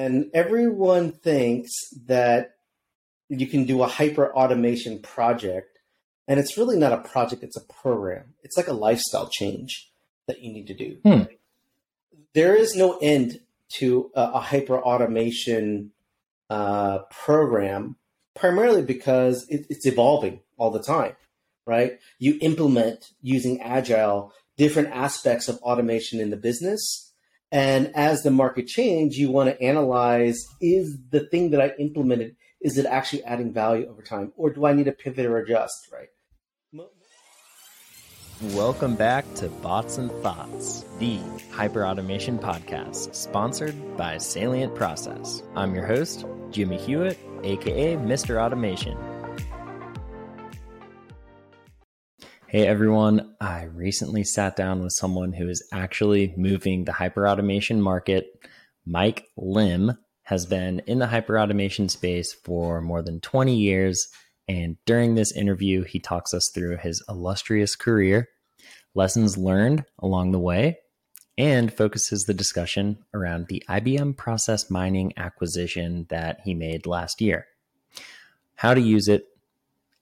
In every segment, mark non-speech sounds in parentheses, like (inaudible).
And everyone thinks that you can do a hyper automation project. And it's really not a project, it's a program. It's like a lifestyle change that you need to do. Hmm. There is no end to a, a hyper automation uh, program, primarily because it, it's evolving all the time, right? You implement using Agile different aspects of automation in the business. And as the market change, you want to analyze is the thing that I implemented, is it actually adding value over time? Or do I need to pivot or adjust, right? Welcome back to Bots and Thoughts, the hyperautomation podcast, sponsored by Salient Process. I'm your host, Jimmy Hewitt, aka Mr. Automation. Hey everyone, I recently sat down with someone who is actually moving the hyperautomation market. Mike Lim has been in the hyperautomation space for more than 20 years. And during this interview, he talks us through his illustrious career, lessons learned along the way, and focuses the discussion around the IBM process mining acquisition that he made last year, how to use it,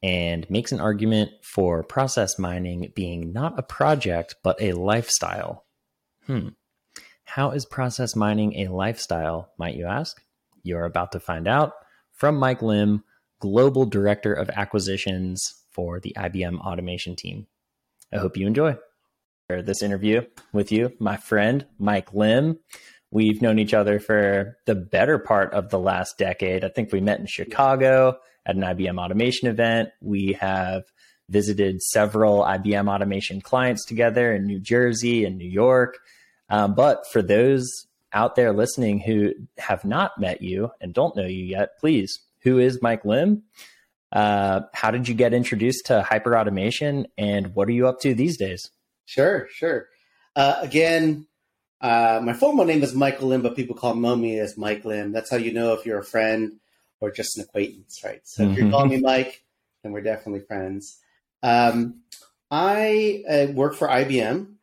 and makes an argument for process mining being not a project, but a lifestyle. Hmm. How is process mining a lifestyle, might you ask? You're about to find out from Mike Lim, Global Director of Acquisitions for the IBM Automation team. I hope you enjoy this interview with you, my friend, Mike Lim. We've known each other for the better part of the last decade. I think we met in Chicago at an IBM automation event. We have visited several IBM automation clients together in New Jersey and New York. Um, but for those out there listening who have not met you and don't know you yet, please, who is Mike Lim? Uh, how did you get introduced to hyper automation and what are you up to these days? Sure, sure. Uh, again, uh, my formal name is Michael Lim, but people call me as Mike Lim. That's how you know if you're a friend or just an acquaintance, right? So mm-hmm. if you're mm-hmm. calling me Mike, then we're definitely friends. Um, I uh, work for IBM.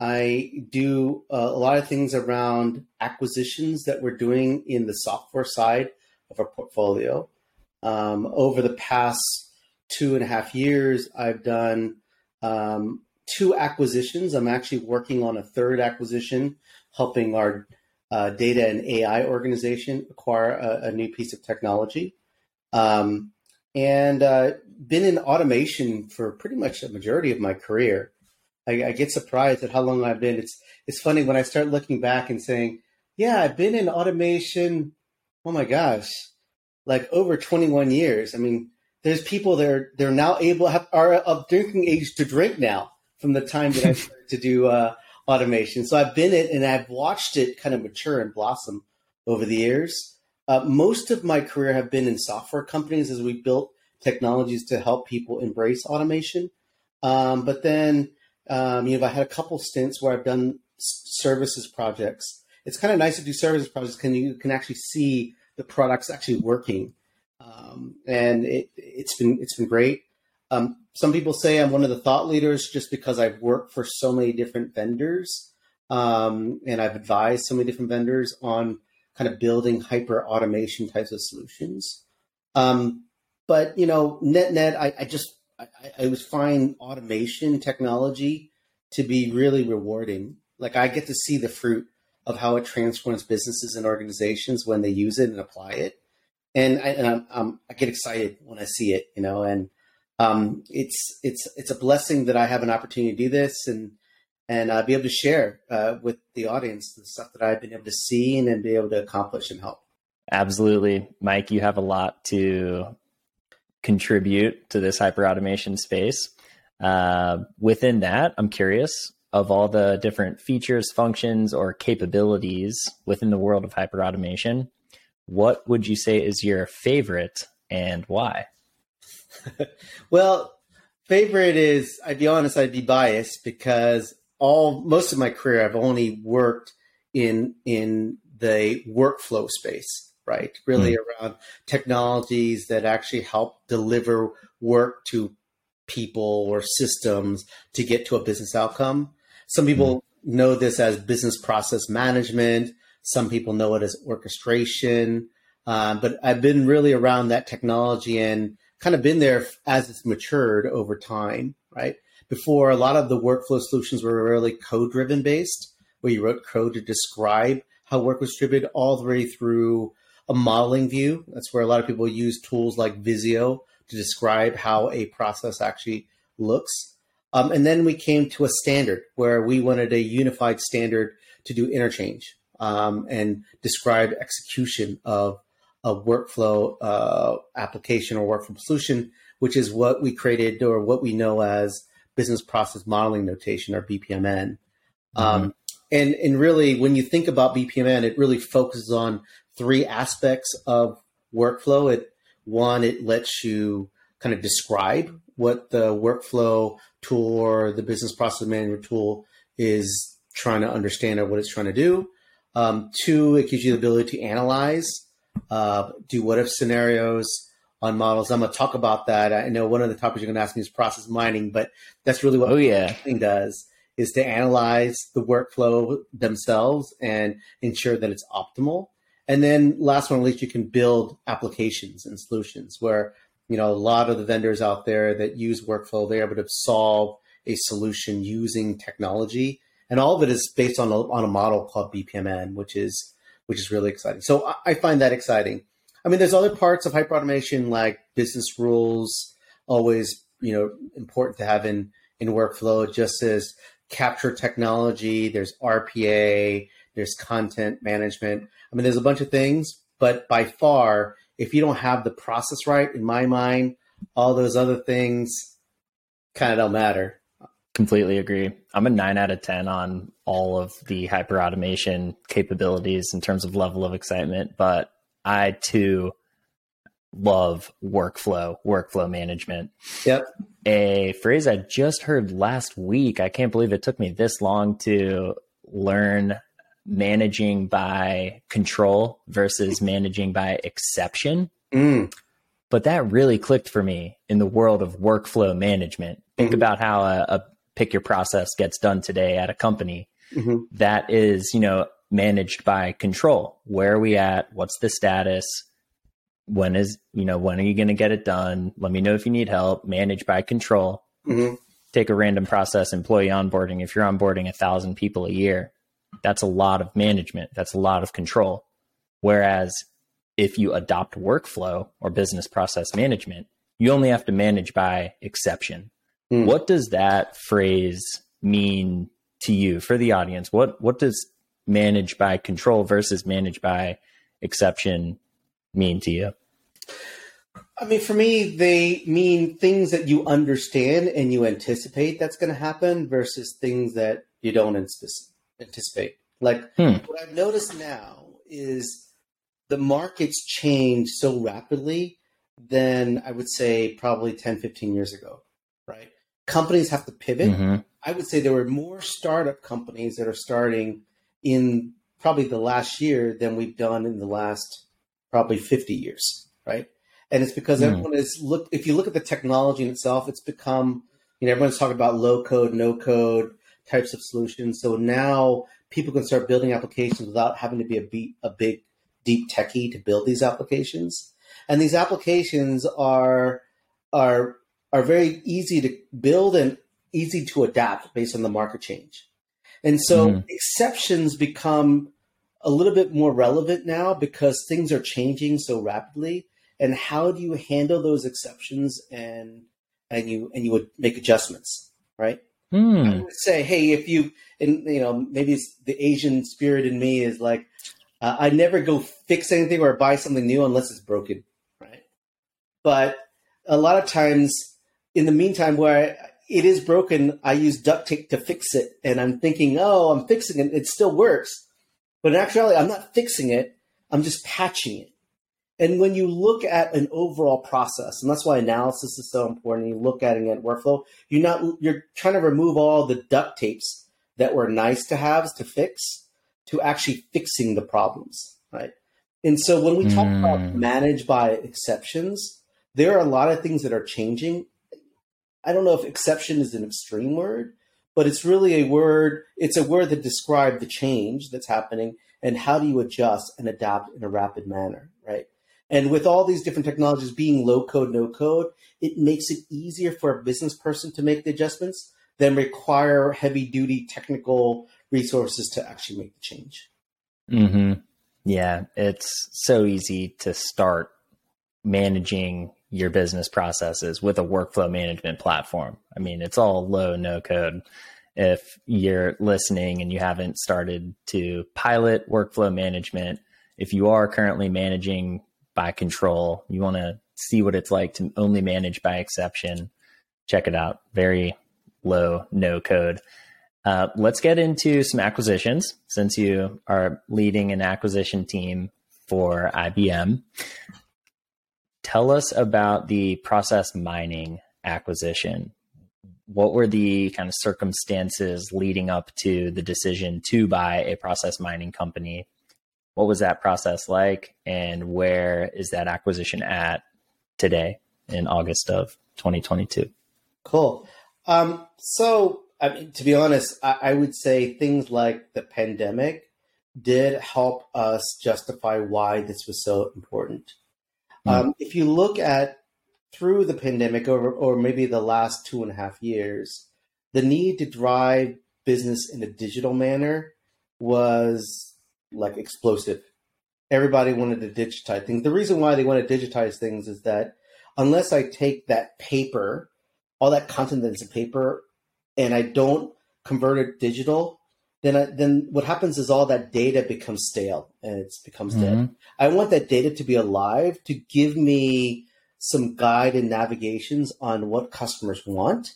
I do uh, a lot of things around acquisitions that we're doing in the software side of our portfolio. Um, over the past two and a half years, I've done um, two acquisitions. I'm actually working on a third acquisition, helping our uh, data and AI organization acquire a, a new piece of technology. Um, and uh, been in automation for pretty much the majority of my career. I, I, get surprised at how long I've been. It's it's funny when I start looking back and saying, "Yeah, I've been in automation." Oh my gosh, like over 21 years. I mean, there's people that are they're now able have, are of drinking age to drink now from the time that I (laughs) started to do uh, automation. So I've been it and I've watched it kind of mature and blossom over the years. Uh, most of my career have been in software companies as we built technologies to help people embrace automation. Um, but then, um, you know, I had a couple stints where I've done services projects. It's kind of nice to do services projects because you can actually see the products actually working, um, and it, has been it's been great. Um, some people say I'm one of the thought leaders just because I've worked for so many different vendors um, and I've advised so many different vendors on kind of building hyper automation types of solutions. Um, but you know, net net, I, I just I, I was find automation technology to be really rewarding. Like I get to see the fruit of how it transforms businesses and organizations when they use it and apply it, and I, and I'm, I'm, I get excited when I see it, you know, and um, it's it's it's a blessing that I have an opportunity to do this and and uh, be able to share uh, with the audience the stuff that I've been able to see and, and be able to accomplish and help. Absolutely, Mike. You have a lot to contribute to this hyper automation space. Uh, within that, I'm curious of all the different features, functions, or capabilities within the world of hyper automation. What would you say is your favorite and why? (laughs) well, favorite is I'd be honest, I'd be biased because all most of my career I've only worked in in the workflow space, right? Really mm. around technologies that actually help deliver work to people or systems to get to a business outcome. Some people mm. know this as business process management. Some people know it as orchestration. Um, but I've been really around that technology and kind of been there as it's matured over time, right? Before, a lot of the workflow solutions were really code driven based, where you wrote code to describe how work was distributed all the way through a modeling view. That's where a lot of people use tools like Visio to describe how a process actually looks. Um, and then we came to a standard where we wanted a unified standard to do interchange um, and describe execution of a workflow uh, application or workflow solution, which is what we created or what we know as business process modeling notation or BPMN. Mm-hmm. Um, and and really, when you think about BPMN, it really focuses on three aspects of workflow. It one, it lets you kind of describe what the workflow tool or the business process management tool is trying to understand or what it's trying to do. Um, two, it gives you the ability to analyze uh, do what if scenarios on models. I'm going to talk about that. I know one of the topics you're going to ask me is process mining, but that's really what oh, yeah. does is to analyze the workflow themselves and ensure that it's optimal. And then last one, at least you can build applications and solutions where, you know, a lot of the vendors out there that use workflow, they're able to solve a solution using technology. And all of it is based on a, on a model called BPMN, which is which is really exciting. So I, find that exciting. I mean, there's other parts of hyperautomation like business rules, always you know important to have in in workflow. Just as capture technology, there's RPA, there's content management. I mean, there's a bunch of things, but by far, if you don't have the process right, in my mind, all those other things kind of don't matter. Completely agree. I'm a nine out of 10 on all of the hyper automation capabilities in terms of level of excitement, but I too love workflow, workflow management. Yep. A phrase I just heard last week. I can't believe it took me this long to learn managing by control versus managing by exception. Mm. But that really clicked for me in the world of workflow management. Think mm-hmm. about how a, a pick your process gets done today at a company mm-hmm. that is, you know, managed by control. Where are we at? What's the status? When is, you know, when are you going to get it done? Let me know if you need help. Managed by control. Mm-hmm. Take a random process, employee onboarding. If you're onboarding a thousand people a year, that's a lot of management. That's a lot of control. Whereas if you adopt workflow or business process management, you only have to manage by exception. Mm. What does that phrase mean to you for the audience? What what does manage by control versus manage by exception mean to you? I mean, for me, they mean things that you understand and you anticipate that's going to happen versus things that you don't anticipate. Like hmm. what I've noticed now is the markets change so rapidly than I would say probably 10, 15 years ago, right? Companies have to pivot. Mm-hmm. I would say there were more startup companies that are starting in probably the last year than we've done in the last probably 50 years, right? And it's because mm. everyone is look if you look at the technology in itself, it's become, you know, everyone's talking about low code, no code types of solutions. So now people can start building applications without having to be a, beat, a big deep techie to build these applications. And these applications are are are very easy to build and easy to adapt based on the market change. And so mm. exceptions become a little bit more relevant now because things are changing so rapidly. And how do you handle those exceptions and and you and you would make adjustments, right? Mm. I would say, hey, if you and you know maybe the Asian spirit in me is like, uh, I never go fix anything or buy something new unless it's broken, right? But a lot of times in the meantime, where it is broken, I use duct tape to fix it, and I'm thinking, oh, I'm fixing it. It still works, but in actuality, I'm not fixing it. I'm just patching it. And when you look at an overall process, and that's why analysis is so important, you look at it at workflow, you're not you're trying to remove all the duct tapes that were nice to have to fix to actually fixing the problems, right? And so when we talk mm. about manage by exceptions, there are a lot of things that are changing I don't know if exception is an extreme word, but it's really a word. It's a word that describes the change that's happening, and how do you adjust and adapt in a rapid manner, right? And with all these different technologies being low code, no code, it makes it easier for a business person to make the adjustments than require heavy duty technical resources to actually make the change. Mm-hmm. Yeah, it's so easy to start managing your business processes with a workflow management platform. I mean, it's all low, no code. If you're listening and you haven't started to pilot workflow management, if you are currently managing by control, you want to see what it's like to only manage by exception, check it out. Very low, no code. Uh, let's get into some acquisitions since you are leading an acquisition team for IBM. Tell us about the process mining acquisition. What were the kind of circumstances leading up to the decision to buy a process mining company? What was that process like, and where is that acquisition at today in August of 2022? Cool. Um, so I mean, to be honest, I, I would say things like the pandemic did help us justify why this was so important. Mm. Um, if you look at through the pandemic or, or maybe the last two and a half years, the need to drive business in a digital manner was like explosive. Everybody wanted to digitize things. The reason why they want to digitize things is that unless I take that paper, all that content that's in paper, and I don't convert it digital, then I, then what happens is all that data becomes stale and it becomes mm-hmm. dead. I want that data to be alive to give me some guide and navigations on what customers want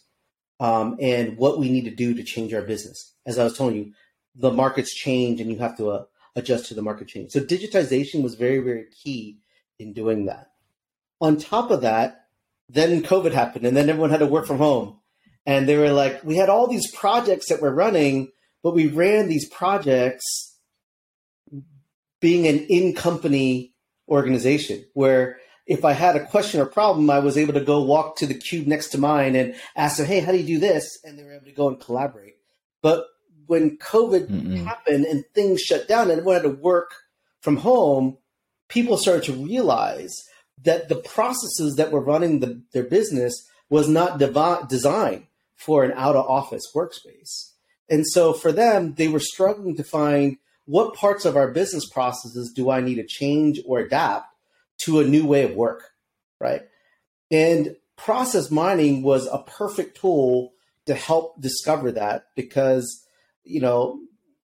um, and what we need to do to change our business. As I was telling you, the markets change and you have to uh, adjust to the market change. So digitization was very very key in doing that. On top of that, then COVID happened and then everyone had to work from home and they were like, we had all these projects that were running, but we ran these projects being an in company organization where if I had a question or problem, I was able to go walk to the cube next to mine and ask them, hey, how do you do this? And they were able to go and collaborate. But when COVID Mm-mm. happened and things shut down and everyone had to work from home, people started to realize that the processes that were running the, their business was not devi- designed for an out of office workspace. And so for them, they were struggling to find what parts of our business processes do I need to change or adapt to a new way of work, right? And process mining was a perfect tool to help discover that because, you know,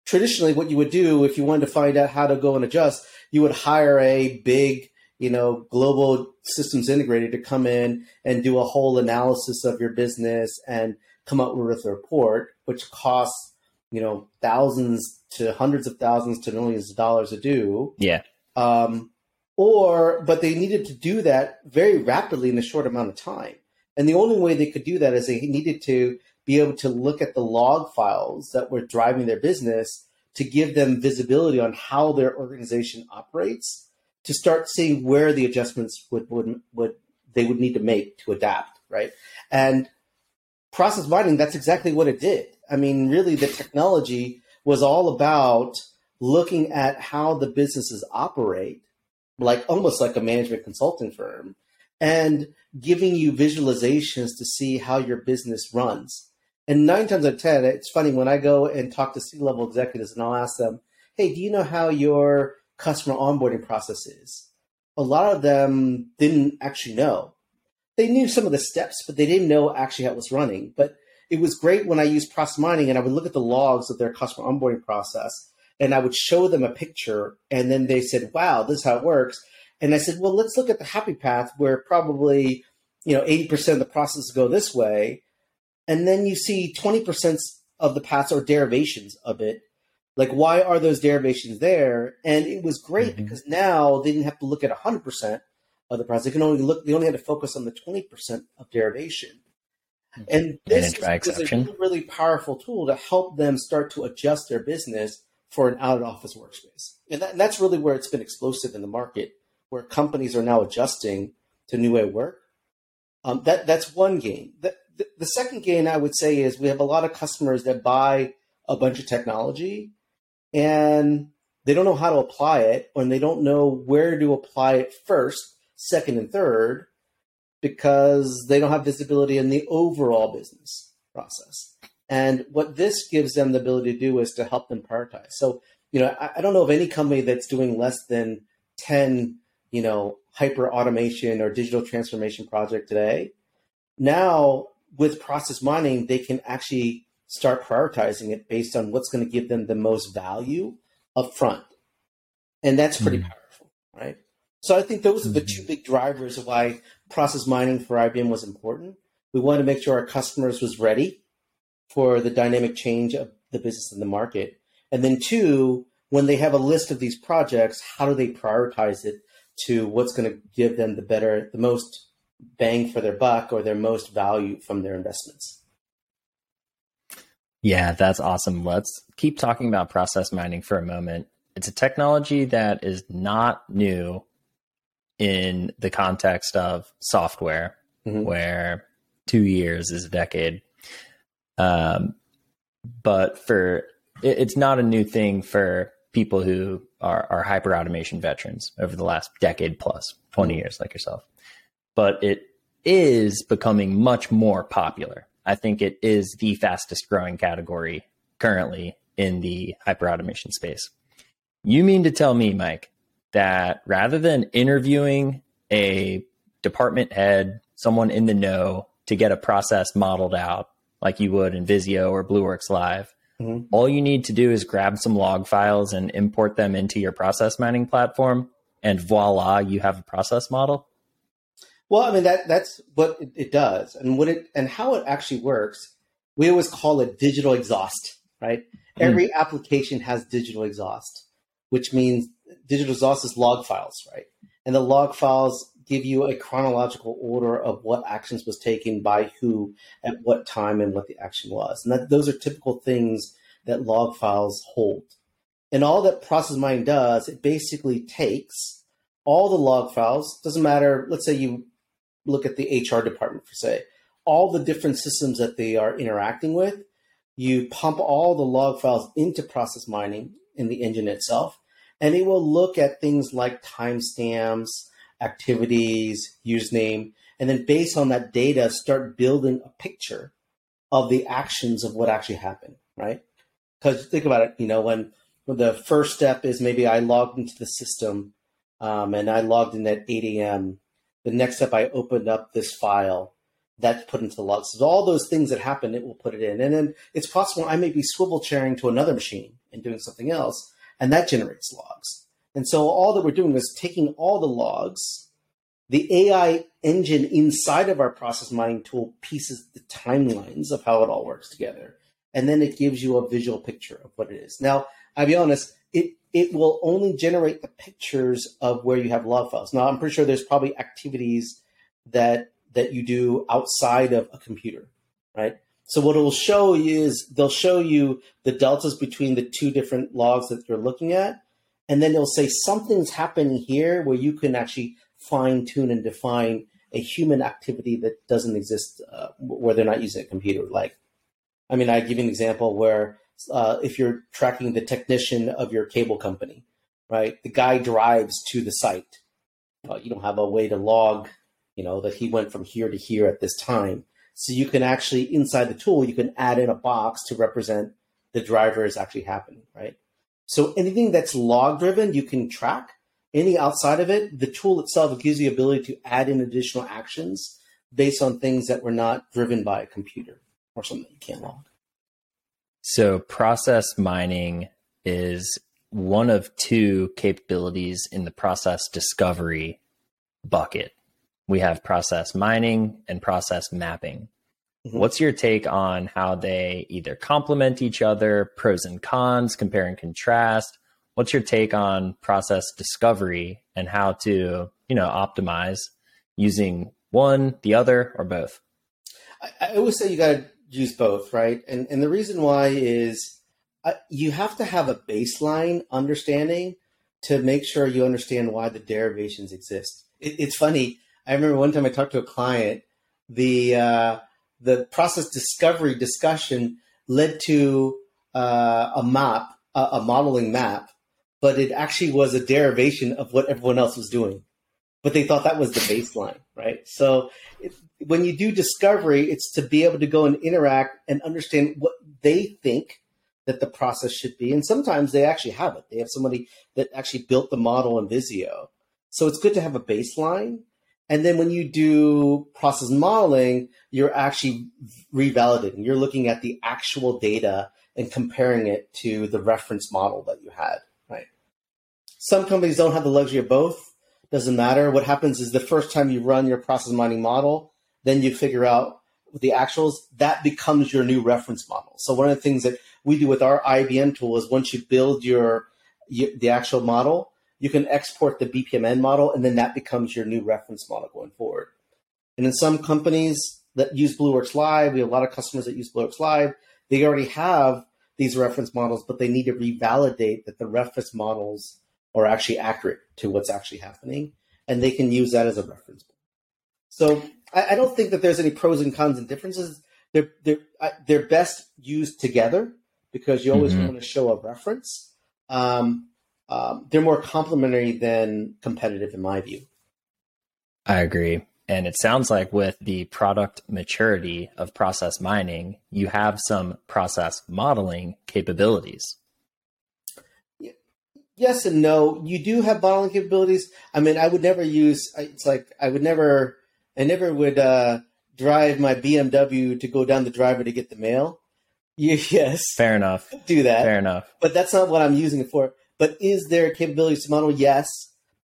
traditionally what you would do if you wanted to find out how to go and adjust, you would hire a big you know, global systems integrator to come in and do a whole analysis of your business and come up with a report, which costs, you know, thousands to hundreds of thousands to millions of dollars to do. Yeah. Um, or, but they needed to do that very rapidly in a short amount of time. And the only way they could do that is they needed to be able to look at the log files that were driving their business to give them visibility on how their organization operates to start seeing where the adjustments would, would, would they would need to make to adapt, right? And process mining, that's exactly what it did. I mean, really, the technology was all about looking at how the businesses operate, like almost like a management consulting firm, and giving you visualizations to see how your business runs. And nine times out of ten, it's funny when I go and talk to C level executives and I'll ask them, "Hey, do you know how your customer onboarding process is. A lot of them didn't actually know. They knew some of the steps, but they didn't know actually how it was running. But it was great when I used process mining and I would look at the logs of their customer onboarding process and I would show them a picture and then they said, wow, this is how it works. And I said, well, let's look at the happy path where probably, you know, 80% of the processes go this way. And then you see 20% of the paths are derivations of it like why are those derivations there and it was great mm-hmm. because now they didn't have to look at 100% of the process. They can only look they only had to focus on the 20% of derivation. Mm-hmm. and this and is, is, a really, really powerful tool to help them start to adjust their business for an out of office workspace. And, that, and, that's really where it's been explosive in the market where companies are now adjusting to new way of work. Um, that that's one gain. The, the, the second gain i would say is we have a lot of customers that buy a bunch of technology and they don't know how to apply it, or they don't know where to apply it first, second, and third, because they don't have visibility in the overall business process. And what this gives them the ability to do is to help them prioritize. So, you know, I, I don't know of any company that's doing less than 10, you know, hyper automation or digital transformation project today. Now, with process mining, they can actually start prioritizing it based on what's going to give them the most value up front. And that's pretty mm-hmm. powerful, right? So I think those are the two mm-hmm. big drivers of why process mining for IBM was important. We wanted to make sure our customers was ready for the dynamic change of the business and the market. And then two, when they have a list of these projects, how do they prioritize it to what's going to give them the better, the most bang for their buck or their most value from their investments? Yeah, that's awesome. Let's keep talking about process mining for a moment. It's a technology that is not new in the context of software, mm-hmm. where two years is a decade. Um, but for it, it's not a new thing for people who are, are hyper automation veterans over the last decade plus, 20 years, like yourself. But it is becoming much more popular. I think it is the fastest growing category currently in the hyper automation space. You mean to tell me, Mike, that rather than interviewing a department head, someone in the know to get a process modeled out like you would in Visio or Blueworks Live, mm-hmm. all you need to do is grab some log files and import them into your process mining platform, and voila, you have a process model? Well, I mean that that's what it, it, does, and what it and how it actually works. We always call it digital exhaust, right? Mm. Every application has digital exhaust, which means digital exhaust is log files, right? And the log files give you a chronological order of what actions was taken by who at what time and what the action was. And that those are typical things that log files hold. And all that process mining does, it basically takes all the log files, doesn't matter, let's say you look at the HR department for say, all the different systems that they are interacting with, you pump all the log files into process mining in the engine itself, and it will look at things like timestamps, activities, username, and then based on that data, start building a picture of the actions of what actually happened, right? Because think about it, you know, when, when the first step is maybe I logged into the system um, and I logged in at 8 a.m the next step, I opened up this file that's put into the log. So all those things that happen, it will put it in. And then it's possible I may be swivel chairing to another machine and doing something else, and that generates logs. And so all that we're doing is taking all the logs, the AI engine inside of our process mining tool pieces the timelines of how it all works together. And then it gives you a visual picture of what it is. Now, I'll be honest, it it will only generate the pictures of where you have log files. Now, I'm pretty sure there's probably activities that that you do outside of a computer, right? So what it will show you is they'll show you the deltas between the two different logs that you're looking at, and then it'll say something's happening here where you can actually fine tune and define a human activity that doesn't exist uh, where they're not using a computer. Like, I mean, I give you an example where uh, if you're tracking the technician of your cable company, right? The guy drives to the site. Uh, you don't have a way to log, you know, that he went from here to here at this time. So you can actually inside the tool, you can add in a box to represent the driver is actually happening, right? So anything that's log driven, you can track. Any outside of it, the tool itself gives you the ability to add in additional actions based on things that were not driven by a computer or something you can't log. So, process mining is one of two capabilities in the process discovery bucket. We have process mining and process mapping. Mm-hmm. What's your take on how they either complement each other, pros and cons, compare and contrast? What's your take on process discovery and how to, you know, optimize using one, the other, or both? I, I always say you got to use both, right? And and the reason why is uh, you have to have a baseline understanding to make sure you understand why the derivations exist. It, it's funny. I remember one time I talked to a client. The uh, the process discovery discussion led to uh, a map, a, a modeling map but it actually was a derivation of what everyone else was doing. But they thought that was the baseline, right? So when you do discovery, it's to be able to go and interact and understand what they think that the process should be. And sometimes they actually have it. They have somebody that actually built the model in Visio. So it's good to have a baseline. And then when you do process modeling, you're actually revalidating. You're looking at the actual data and comparing it to the reference model that you had, right? Some companies don't have the luxury of both. Doesn't matter. What happens is the first time you run your process mining model, then you figure out the actuals, that becomes your new reference model. So one of the things that we do with our IBM tool is once you build your, your the actual model, you can export the BPMN model, and then that becomes your new reference model going forward. And in some companies that use BlueWorks Live, we have a lot of customers that use BlueWorks Live. They already have these reference models, but they need to revalidate that the reference models are actually accurate to what's actually happening, and they can use that as a reference. So I, I don't think that there's any pros and cons and differences. They're they're they're best used together because you always mm-hmm. want to show a reference. Um, um, they're more complementary than competitive, in my view. I agree. And it sounds like with the product maturity of process mining, you have some process modeling capabilities. Yes and no. You do have modeling capabilities. I mean, I would never use. It's like I would never. I never would uh, drive my BMW to go down the driveway to get the mail. (laughs) Yes. Fair enough. Do that. Fair enough. But that's not what I'm using it for. But is there capabilities to model? Yes.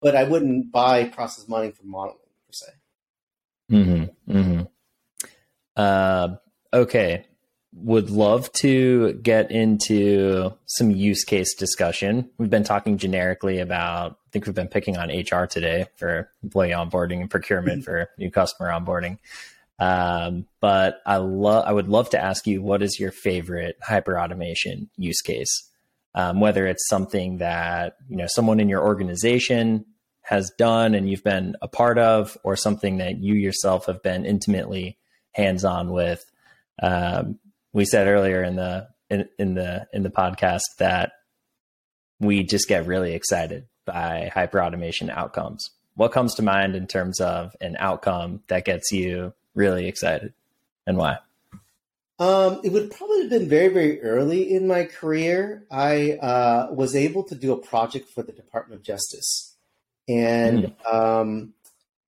But I wouldn't buy process mining for modeling per se. Mm-hmm. Mm-hmm. Uh, okay. Would love to get into some use case discussion. We've been talking generically about, I think we've been picking on HR today for employee onboarding and procurement for new customer onboarding. Um, but I love, I would love to ask you, what is your favorite hyper automation use case? Um, whether it's something that, you know, someone in your organization has done and you've been a part of, or something that you yourself have been intimately hands on with. Um, we said earlier in the, in, in the, in the podcast that we just get really excited by hyper automation outcomes. What comes to mind in terms of an outcome that gets you really excited and why? Um, it would probably have been very, very early in my career. I uh, was able to do a project for the Department of Justice. And mm. um,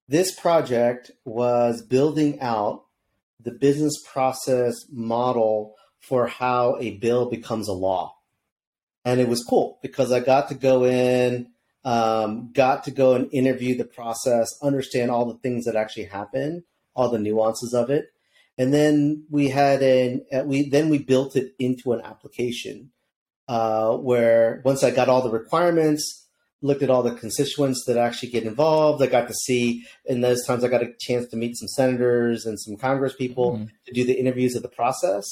this project was building out the business process model for how a bill becomes a law. And it was cool because I got to go in, um, got to go and interview the process, understand all the things that actually happen all the nuances of it. And then we had an uh, we then we built it into an application uh, where once I got all the requirements, looked at all the constituents that actually get involved. I got to see in those times I got a chance to meet some senators and some Congress people mm-hmm. to do the interviews of the process.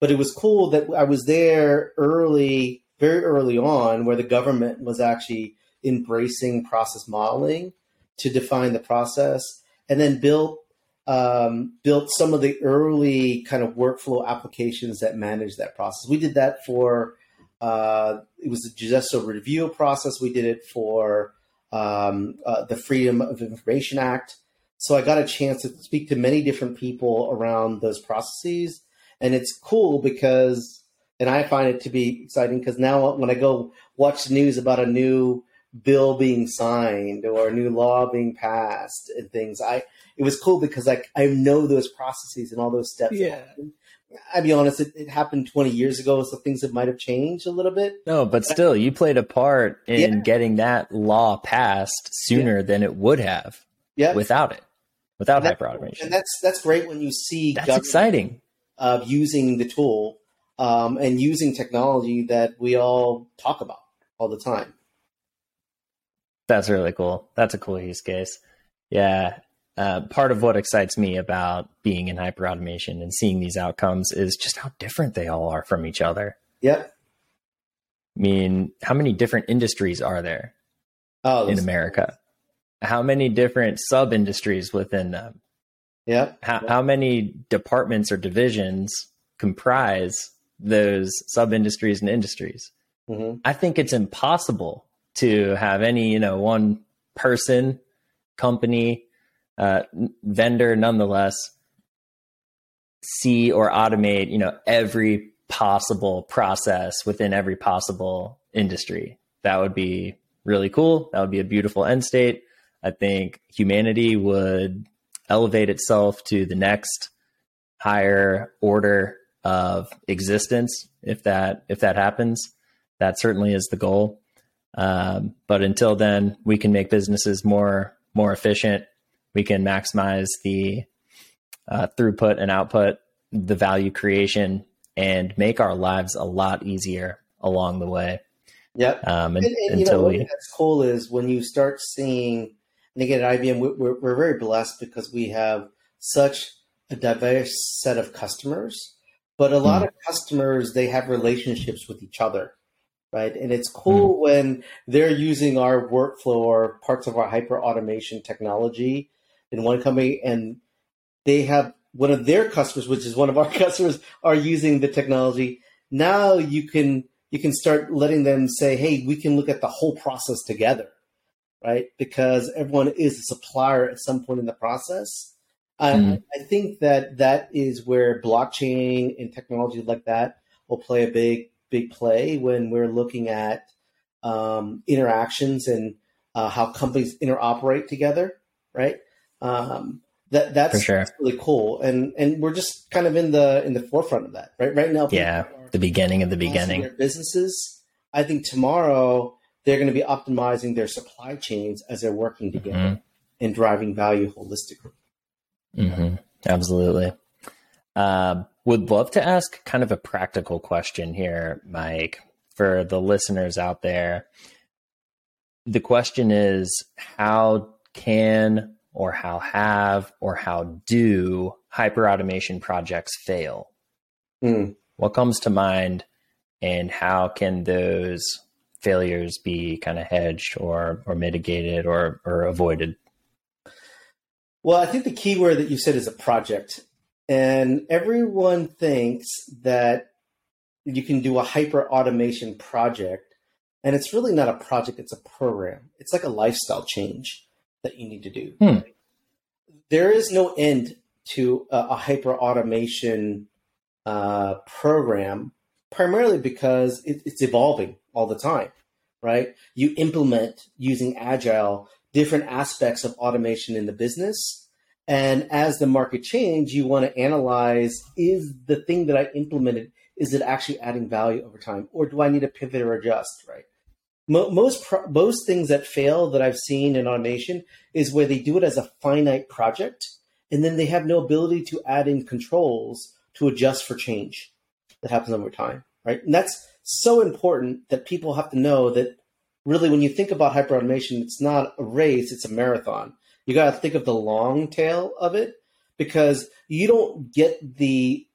But it was cool that I was there early, very early on, where the government was actually embracing process modeling to define the process, and then built um, built some of the early kind of workflow applications that manage that process. We did that for uh, it was the Justice review process. We did it for um, uh, the Freedom of Information Act. So I got a chance to speak to many different people around those processes, and it's cool because, and I find it to be exciting because now when I go watch the news about a new bill being signed or a new law being passed and things. I it was cool because like I know those processes and all those steps. Yeah. I'll be honest, it, it, happened 20 years ago, so things that might have changed a little bit. No, but still, you played a part in yeah. getting that law passed sooner yeah. than it would have yeah. without it, without hyper automation. And that's that's great when you see that's exciting of using the tool um, and using technology that we all talk about all the time. That's really cool. That's a cool use case. Yeah. Uh, part of what excites me about being in hyper automation and seeing these outcomes is just how different they all are from each other. Yep. I mean, how many different industries are there oh, in America? How many different sub industries within them? Yep. How, yep. how many departments or divisions comprise those sub industries and industries? Mm-hmm. I think it's impossible to have any, you know, one person, company, uh, vendor, nonetheless, see or automate, you know, every possible process within every possible industry. That would be really cool. That would be a beautiful end state. I think humanity would elevate itself to the next higher order of existence if that if that happens. That certainly is the goal. Um, but until then, we can make businesses more more efficient. We can maximize the uh, throughput and output, the value creation, and make our lives a lot easier along the way. Yep. Um, and, and, and until you know, we... that's cool is when you start seeing, and again at IBM, we're, we're very blessed because we have such a diverse set of customers, but a lot mm. of customers they have relationships with each other, right? And it's cool mm. when they're using our workflow or parts of our hyper automation technology in one company, and they have one of their customers, which is one of our (laughs) customers, are using the technology. Now you can you can start letting them say, hey, we can look at the whole process together, right? Because everyone is a supplier at some point in the process. Mm. I think that that is where blockchain and technology like that will play a big, big play when we're looking at um, interactions and uh, how companies interoperate together, right? Um, that that's, sure. that's, really cool, and and we're just kind of in the in the forefront of that, right? Right now, yeah the beginning of the beginning. businesses. I think tomorrow they're going to be optimizing their supply chains as they're working together mm-hmm. and driving value holistically. Mm-hmm. Absolutely. Uh, would love to ask kind of a practical question here, Mike, for the listeners out there. The question is how can or how have or how do hyperautomation projects fail? Mm what comes to mind and how can those failures be kind of hedged or or mitigated or or avoided well i think the key word that you said is a project and everyone thinks that you can do a hyper automation project and it's really not a project it's a program it's like a lifestyle change that you need to do hmm. there is no end to a, a hyper automation uh, program primarily because it, it's evolving all the time, right? You implement using Agile different aspects of automation in the business. And as the market change, you want to analyze is the thing that I implemented, is it actually adding value over time? Or do I need to pivot or adjust, right? Most, most things that fail that I've seen in automation is where they do it as a finite project and then they have no ability to add in controls to adjust for change that happens over time, right? And that's so important that people have to know that really when you think about hyperautomation, it's not a race, it's a marathon. You got to think of the long tail of it because you don't get the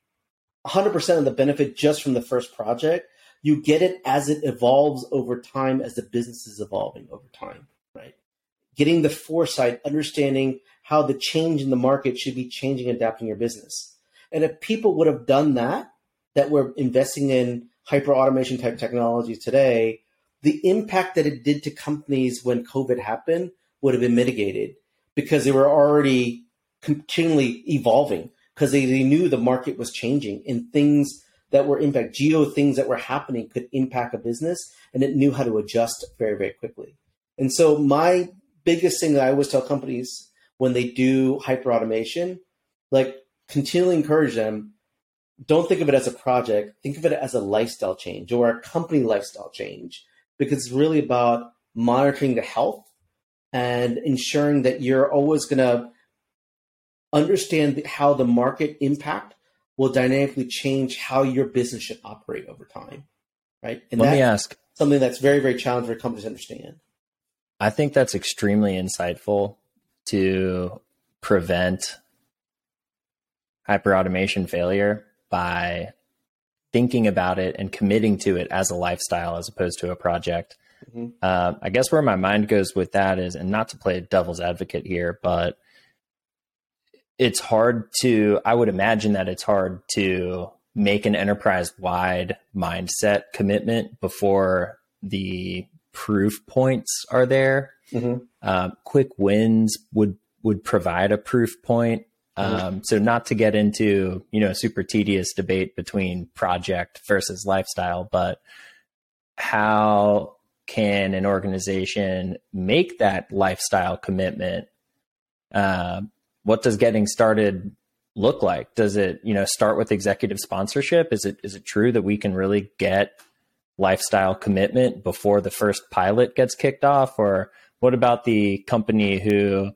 100% of the benefit just from the first project. You get it as it evolves over time, as the business is evolving over time, right? Getting the foresight, understanding how the change in the market should be changing, adapting your business. And if people would have done that, that we're investing in hyper automation type technology today, the impact that it did to companies when COVID happened would have been mitigated because they were already continually evolving because they, they knew the market was changing and things that were impact geo things that were happening could impact a business and it knew how to adjust very very quickly. And so my biggest thing that i always tell companies when they do hyper automation like continually encourage them don't think of it as a project think of it as a lifestyle change or a company lifestyle change because it's really about monitoring the health and ensuring that you're always going to understand how the market impact will dynamically change how your business should operate over time right and let me ask something that's very very challenging for companies to understand i think that's extremely insightful to prevent hyperautomation failure by thinking about it and committing to it as a lifestyle as opposed to a project. Mm-hmm. Uh, I guess where my mind goes with that is, and not to play devil's advocate here, but it's hard to, I would imagine that it's hard to make an enterprise wide mindset commitment before the proof points are there. Mm-hmm. Uh, quick wins would would provide a proof point. Mm-hmm. Um, so not to get into you know a super tedious debate between project versus lifestyle, but how can an organization make that lifestyle commitment? Uh, what does getting started look like? Does it, you know, start with executive sponsorship? Is it is it true that we can really get lifestyle commitment before the first pilot gets kicked off, or what about the company who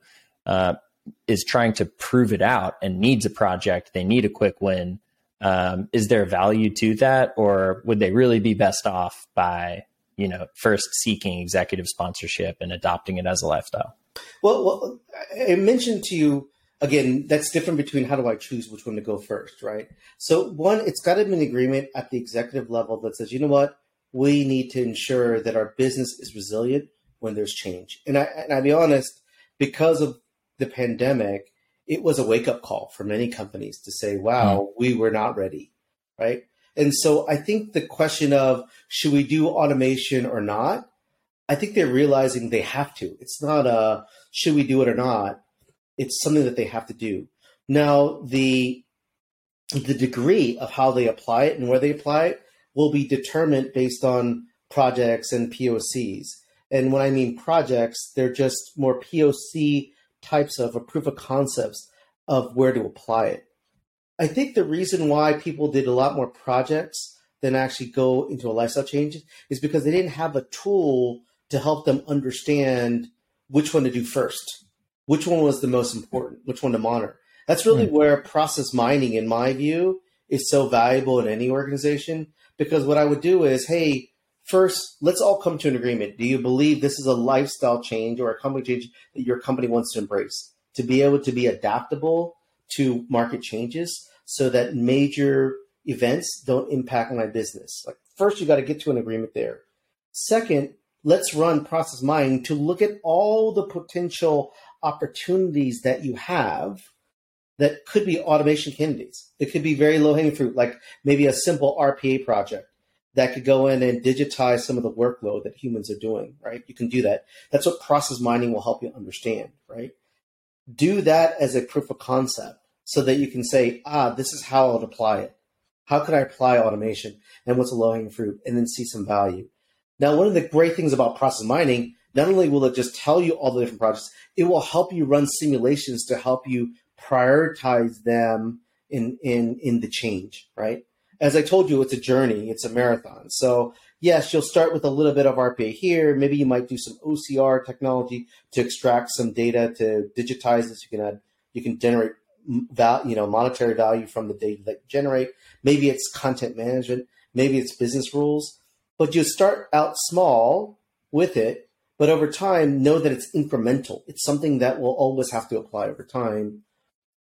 uh, is trying to prove it out and needs a project? They need a quick win. Um, is there value to that, or would they really be best off by you know first seeking executive sponsorship and adopting it as a lifestyle? Well, well I mentioned to you again, that's different between how do I choose which one to go first, right? So one, it's got to be an agreement at the executive level that says, you know what, we need to ensure that our business is resilient when there's change. And I and I'll be honest, because of the pandemic, it was a wake up call for many companies to say, wow, mm. we were not ready, right? And so I think the question of should we do automation or not, I think they're realizing they have to. It's not a should we do it or not it's something that they have to do. Now, the the degree of how they apply it and where they apply it will be determined based on projects and POCs. And when I mean projects, they're just more POC types of a proof of concepts of where to apply it. I think the reason why people did a lot more projects than actually go into a lifestyle change is because they didn't have a tool to help them understand which one to do first which one was the most important, which one to monitor. That's really right. where process mining, in my view, is so valuable in any organization. Because what I would do is, hey, first, let's all come to an agreement. Do you believe this is a lifestyle change or a company change that your company wants to embrace? To be able to be adaptable to market changes so that major events don't impact my business. Like first you got to get to an agreement there. Second, let's run process mining to look at all the potential opportunities that you have that could be automation candidates. It could be very low hanging fruit, like maybe a simple RPA project that could go in and digitize some of the workload that humans are doing, right? You can do that. That's what process mining will help you understand, right? Do that as a proof of concept so that you can say, ah, this is how I would apply it. How could I apply automation and what's a low hanging fruit and then see some value? Now, one of the great things about process mining not only will it just tell you all the different projects, it will help you run simulations to help you prioritize them in in in the change, right? As I told you, it's a journey, it's a marathon. So yes, you'll start with a little bit of RPA here. Maybe you might do some OCR technology to extract some data to digitize this. You can add, you can generate val, you know, monetary value from the data that you generate. Maybe it's content management. Maybe it's business rules. But you start out small with it but over time, know that it's incremental. It's something that will always have to apply over time.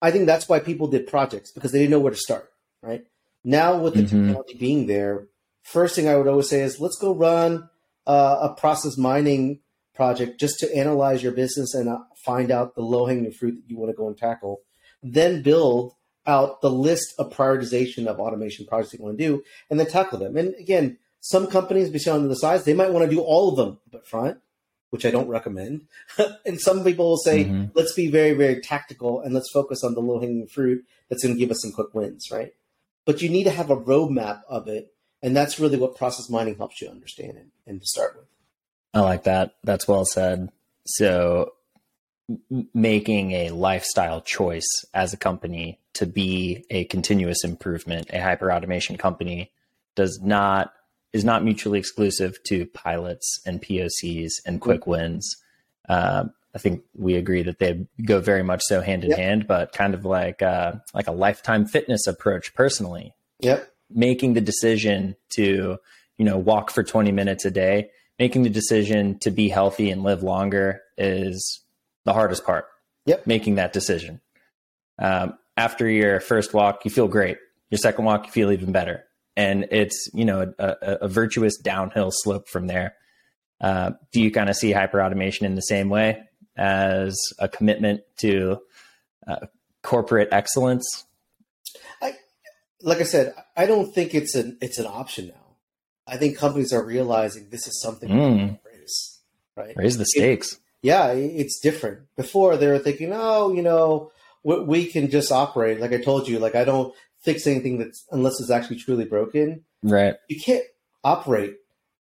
I think that's why people did projects because they didn't know where to start, right? Now, with the mm-hmm. technology being there, first thing I would always say is let's go run uh, a process mining project just to analyze your business and uh, find out the low hanging fruit that you want to go and tackle. Then build out the list of prioritization of automation projects you want to do and then tackle them. And again, some companies, based on the size, they might want to do all of them up front which I don't recommend. (laughs) and some people will say, mm-hmm. let's be very, very tactical and let's focus on the low hanging fruit that's going to give us some quick wins, right? But you need to have a roadmap of it. And that's really what process mining helps you understand it and to start with. I like that. That's well said. So, making a lifestyle choice as a company to be a continuous improvement, a hyper automation company, does not is not mutually exclusive to pilots and POCs and quick mm-hmm. wins. Uh, I think we agree that they go very much so hand in yep. hand, but kind of like uh, like a lifetime fitness approach. Personally, yep. making the decision to you know walk for twenty minutes a day, making the decision to be healthy and live longer is the hardest part. Yep, making that decision. Um, after your first walk, you feel great. Your second walk, you feel even better and it's you know a, a, a virtuous downhill slope from there. Uh, do you kind of see hyper automation in the same way as a commitment to uh, corporate excellence? I, like I said, I don't think it's an it's an option now. I think companies are realizing this is something mm. right? Raise the stakes. It, yeah, it's different. Before they were thinking, oh, you know, we, we can just operate. Like I told you, like I don't fix anything that's unless it's actually truly broken. Right. You can't operate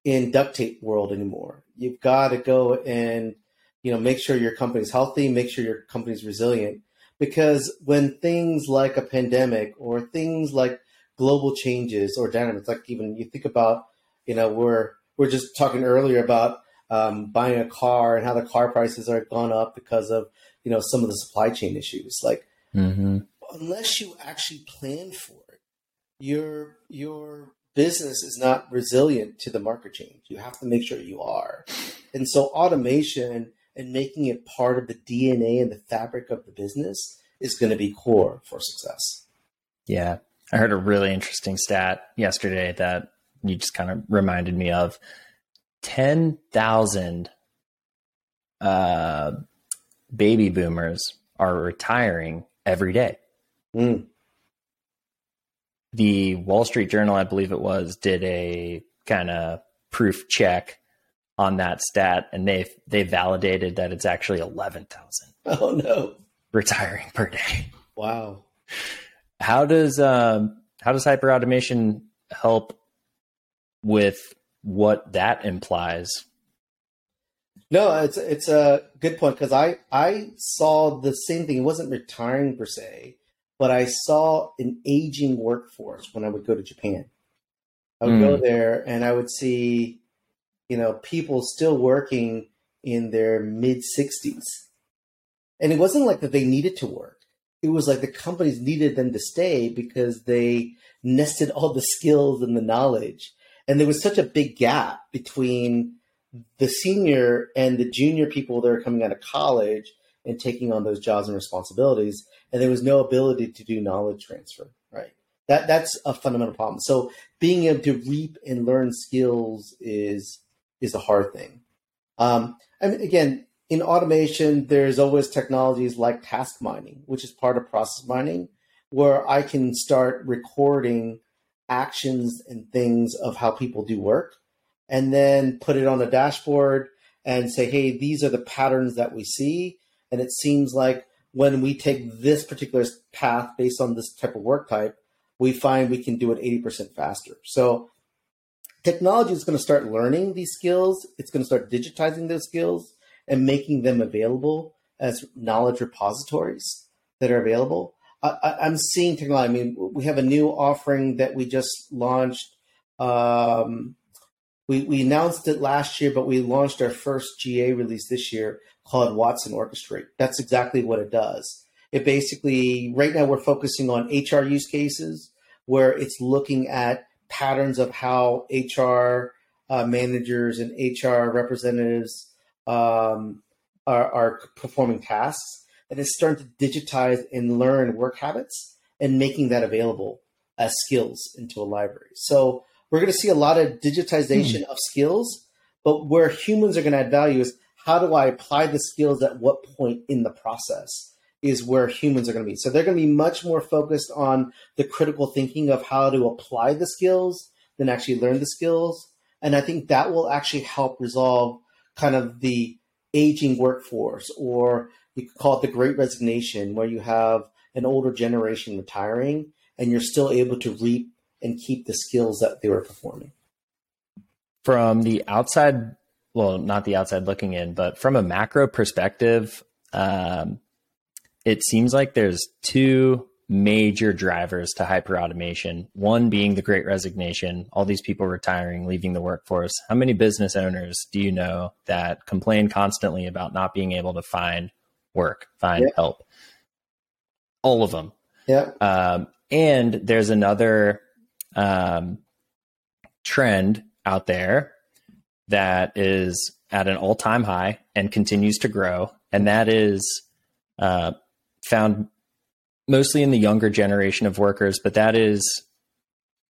in duct tape world anymore. You've got to go and you know make sure your company's healthy, make sure your company's resilient. Because when things like a pandemic or things like global changes or dynamics, like even you think about, you know, we're we're just talking earlier about um, buying a car and how the car prices are gone up because of you know some of the supply chain issues. Like mm-hmm. unless you actually plan for it, your your business is not resilient to the market change. You have to make sure you are. And so automation and making it part of the DNA and the fabric of the business is going to be core for success. Yeah. I heard a really interesting stat yesterday that you just kind of reminded me of 10,000 uh, baby boomers are retiring every day. Mm the Wall Street Journal, I believe it was, did a kind of proof check on that stat, and they they validated that it's actually eleven thousand. (laughs) Oh no, retiring per day. Wow. How does um, how does hyper automation help with what that implies? No, it's it's a good point because I I saw the same thing. It wasn't retiring per se but I saw an aging workforce when I would go to Japan. I would mm. go hmm. there and I would see, you know, people still working in their mid 60s. And it wasn't like that they needed to work. It was like the companies needed them to stay because they nested all the skills and the knowledge. And there was such a big gap between the senior and the junior people that are coming out of college and taking on those jobs and responsibilities. And there was no ability to do knowledge transfer right? That that's a fundamental problem. So being able to reap and learn skills is is a hard thing. Um, and again in automation there's always technologies like task mining which is part of process mining where i can start recording actions and things of how people do work and then put it on a dashboard and say hey these are the patterns that we see and it seems like when we take this particular path based on this type of work type, we find we can do it 80% faster. So technology is going to start learning these skills. It's going to start digitizing those skills and making them available as knowledge repositories that are available. I, am seeing technology. I mean, we have a new offering that we just launched. Um, we, we announced it last year, but we launched our first GA release this year called Watson Orchestrate. That's exactly what it does. It basically, right now, we're focusing on HR use cases where it's looking at patterns of how HR uh, managers and HR representatives um, are, are performing tasks. And it's starting to digitize and learn work habits and making that available as skills into a library. So we're going to see a lot of digitization mm. of skills, but where humans are going to add value is how do I apply the skills at what point in the process is where humans are going to be. So they're going to be much more focused on the critical thinking of how to apply the skills than actually learn the skills. And I think that will actually help resolve kind of the aging workforce, or you could call it the great resignation, where you have an older generation retiring and you're still able to reap and keep the skills that they were performing. From the outside well, not the outside looking in, but from a macro perspective, um, it seems like there's two major drivers to hyper automation. One being the great resignation, all these people retiring, leaving the workforce. How many business owners do you know that complain constantly about not being able to find work, find help? All of them. Yeah. Um, and there's another um, trend out there that is at an all time high and continues to grow. And that is uh, found mostly in the younger generation of workers, but that is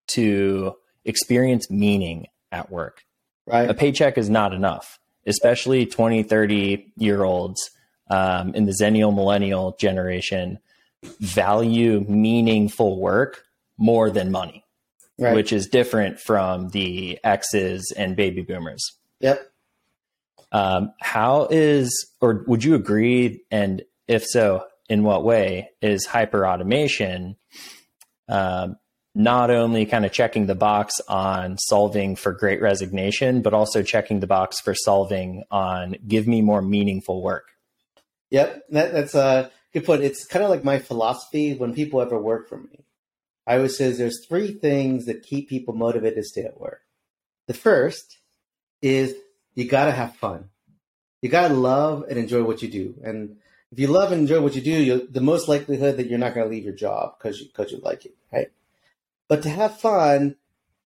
to experience meaning at work. Right. A paycheck is not enough, especially 20, 30 year olds um, in the Zennial Millennial generation value meaningful work more than money right. which is different from the X's and baby boomers. Yep. Um, how is, or would you agree? And if so, in what way is hyper automation um, not only kind of checking the box on solving for great resignation, but also checking the box for solving on give me more meaningful work? Yep, that, that's a good point. It's kind of like my philosophy when people ever work for me. I always say there's three things that keep people motivated to stay at work. The first is you got to have fun. You got to love and enjoy what you do. And if you love and enjoy what you do, the most likelihood that you're not going to leave your job because you, cause you like it, right? But to have fun,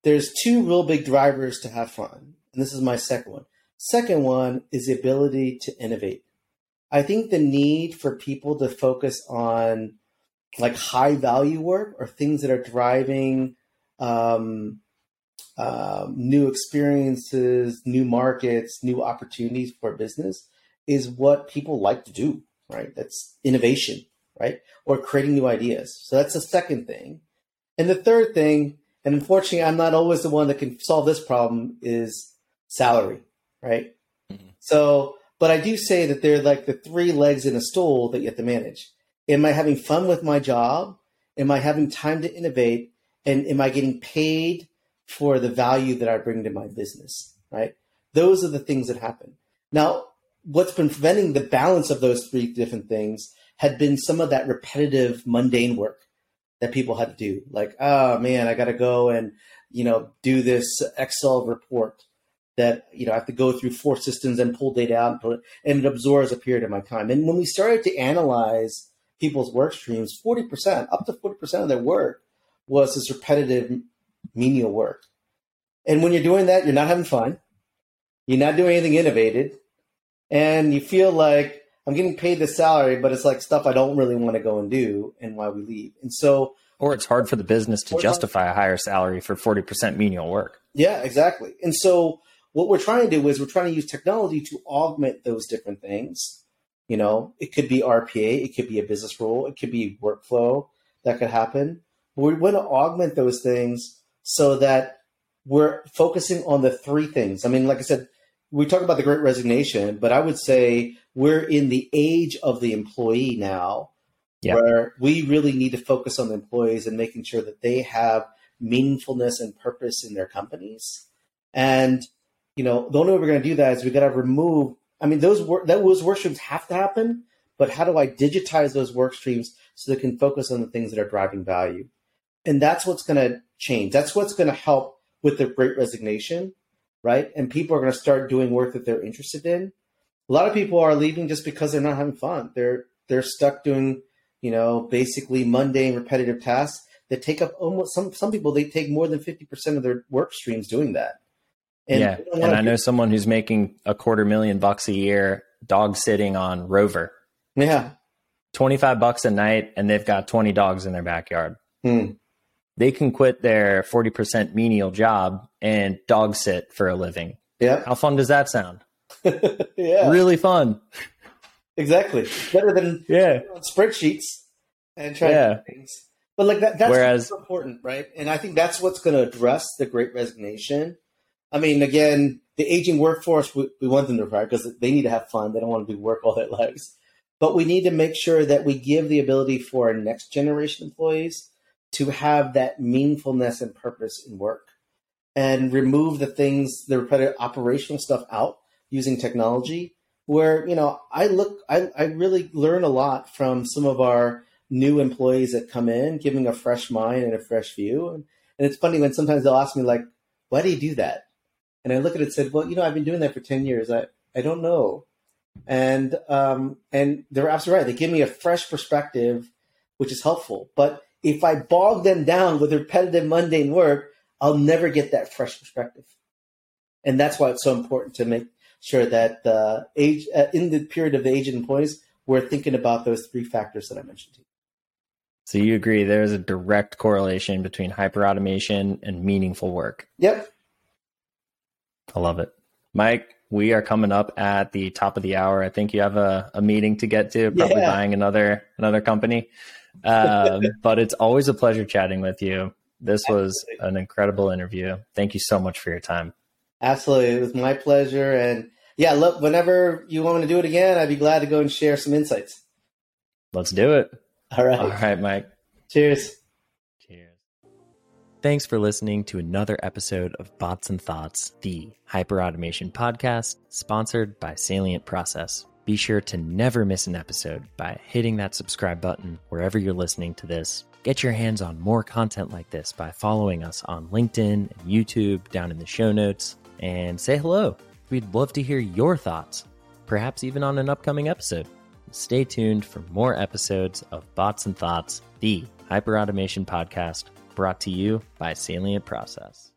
there's two real big drivers to have fun. And this is my second one. Second one is the ability to innovate. I think the need for people to focus on like high value work or things that are driving um, um, new experiences, new markets, new opportunities for business is what people like to do, right? That's innovation, right? Or creating new ideas. So that's the second thing. And the third thing, and unfortunately, I'm not always the one that can solve this problem, is salary, right? Mm-hmm. So, but I do say that they're like the three legs in a stool that you have to manage. Am I having fun with my job? Am I having time to innovate? And am I getting paid for the value that I bring to my business, right? Those are the things that happen. Now, what's been preventing the balance of those three different things had been some of that repetitive, mundane work that people had to do. Like, oh man, I got to go and, you know, do this Excel report that, you know, I have to go through four systems and pull data out and, it, and it absorbs a period of my time. And when we started to analyze people's work streams, 40%, up to 40% of their work was this repetitive menial work. And when you're doing that, you're not having fun. You're not doing anything innovative. And you feel like I'm getting paid the salary, but it's like stuff I don't really want to go and do and why we leave. And so or it's hard for the business to justify a higher salary for 40% menial work. Yeah, exactly. And so what we're trying to do is we're trying to use technology to augment those different things. You know, it could be RPA, it could be a business rule, it could be workflow that could happen. But we want to augment those things so that we're focusing on the three things. I mean, like I said, we talk about the great resignation, but I would say we're in the age of the employee now yeah. where we really need to focus on the employees and making sure that they have meaningfulness and purpose in their companies. And, you know, the only way we're going to do that is we got to remove, I mean, those work, those work streams have to happen, but how do I digitize those work streams so they can focus on the things that are driving value? And that's what's going to change. That's what's going to help with the great resignation, right? And people are going to start doing work that they're interested in. A lot of people are leaving just because they're not having fun. They're they're stuck doing, you know, basically mundane, repetitive tasks that take up almost some some people they take more than fifty percent of their work streams doing that. And yeah, and I know someone who's making a quarter million bucks a year dog sitting on Rover. Yeah, twenty five bucks a night, and they've got twenty dogs in their backyard. Hmm they can quit their 40% menial job and dog sit for a living. Yeah. How fun does that sound? (laughs) yeah. Really fun. Exactly. Better than yeah. spreadsheets and trying yeah. things. But like that, that's Whereas, important, right? And I think that's what's going to address the great resignation. I mean, again, the aging workforce, we, we want them to retire because they need to have fun. They don't want to do work all their (laughs) lives. But we need to make sure that we give the ability for our next generation employees to have that meaningfulness and purpose in work and remove the things, the repetitive operational stuff out using technology. Where, you know, I look, I, I really learn a lot from some of our new employees that come in, giving a fresh mind and a fresh view. And, and it's funny when sometimes they'll ask me, like, why do you do that? And I look at it and said, well, you know, I've been doing that for 10 years. I, I don't know. And, um, and they're absolutely right. They give me a fresh perspective, which is helpful. But if I bog them down with repetitive, mundane work, I'll never get that fresh perspective. And that's why it's so important to make sure that the age uh, in the period of the aged employees, we're thinking about those three factors that I mentioned to you. So you agree there's a direct correlation between hyperautomation and meaningful work. Yep. I love it. Mike, we are coming up at the top of the hour. I think you have a, a meeting to get to, probably yeah. buying another another company um, (laughs) but it's always a pleasure chatting with you. This was an incredible interview. Thank you so much for your time. Absolutely. It was my pleasure. And yeah, look, whenever you want me to do it again, I'd be glad to go and share some insights. Let's do it. All right. All right, Mike. Cheers. Thanks for listening to another episode of Bots and Thoughts, the hyperautomation podcast sponsored by Salient Process. Be sure to never miss an episode by hitting that subscribe button wherever you're listening to this. Get your hands on more content like this by following us on LinkedIn and YouTube down in the show notes and say hello. We'd love to hear your thoughts, perhaps even on an upcoming episode. Stay tuned for more episodes of Bots and Thoughts, the hyperautomation podcast brought to you by Salient Process.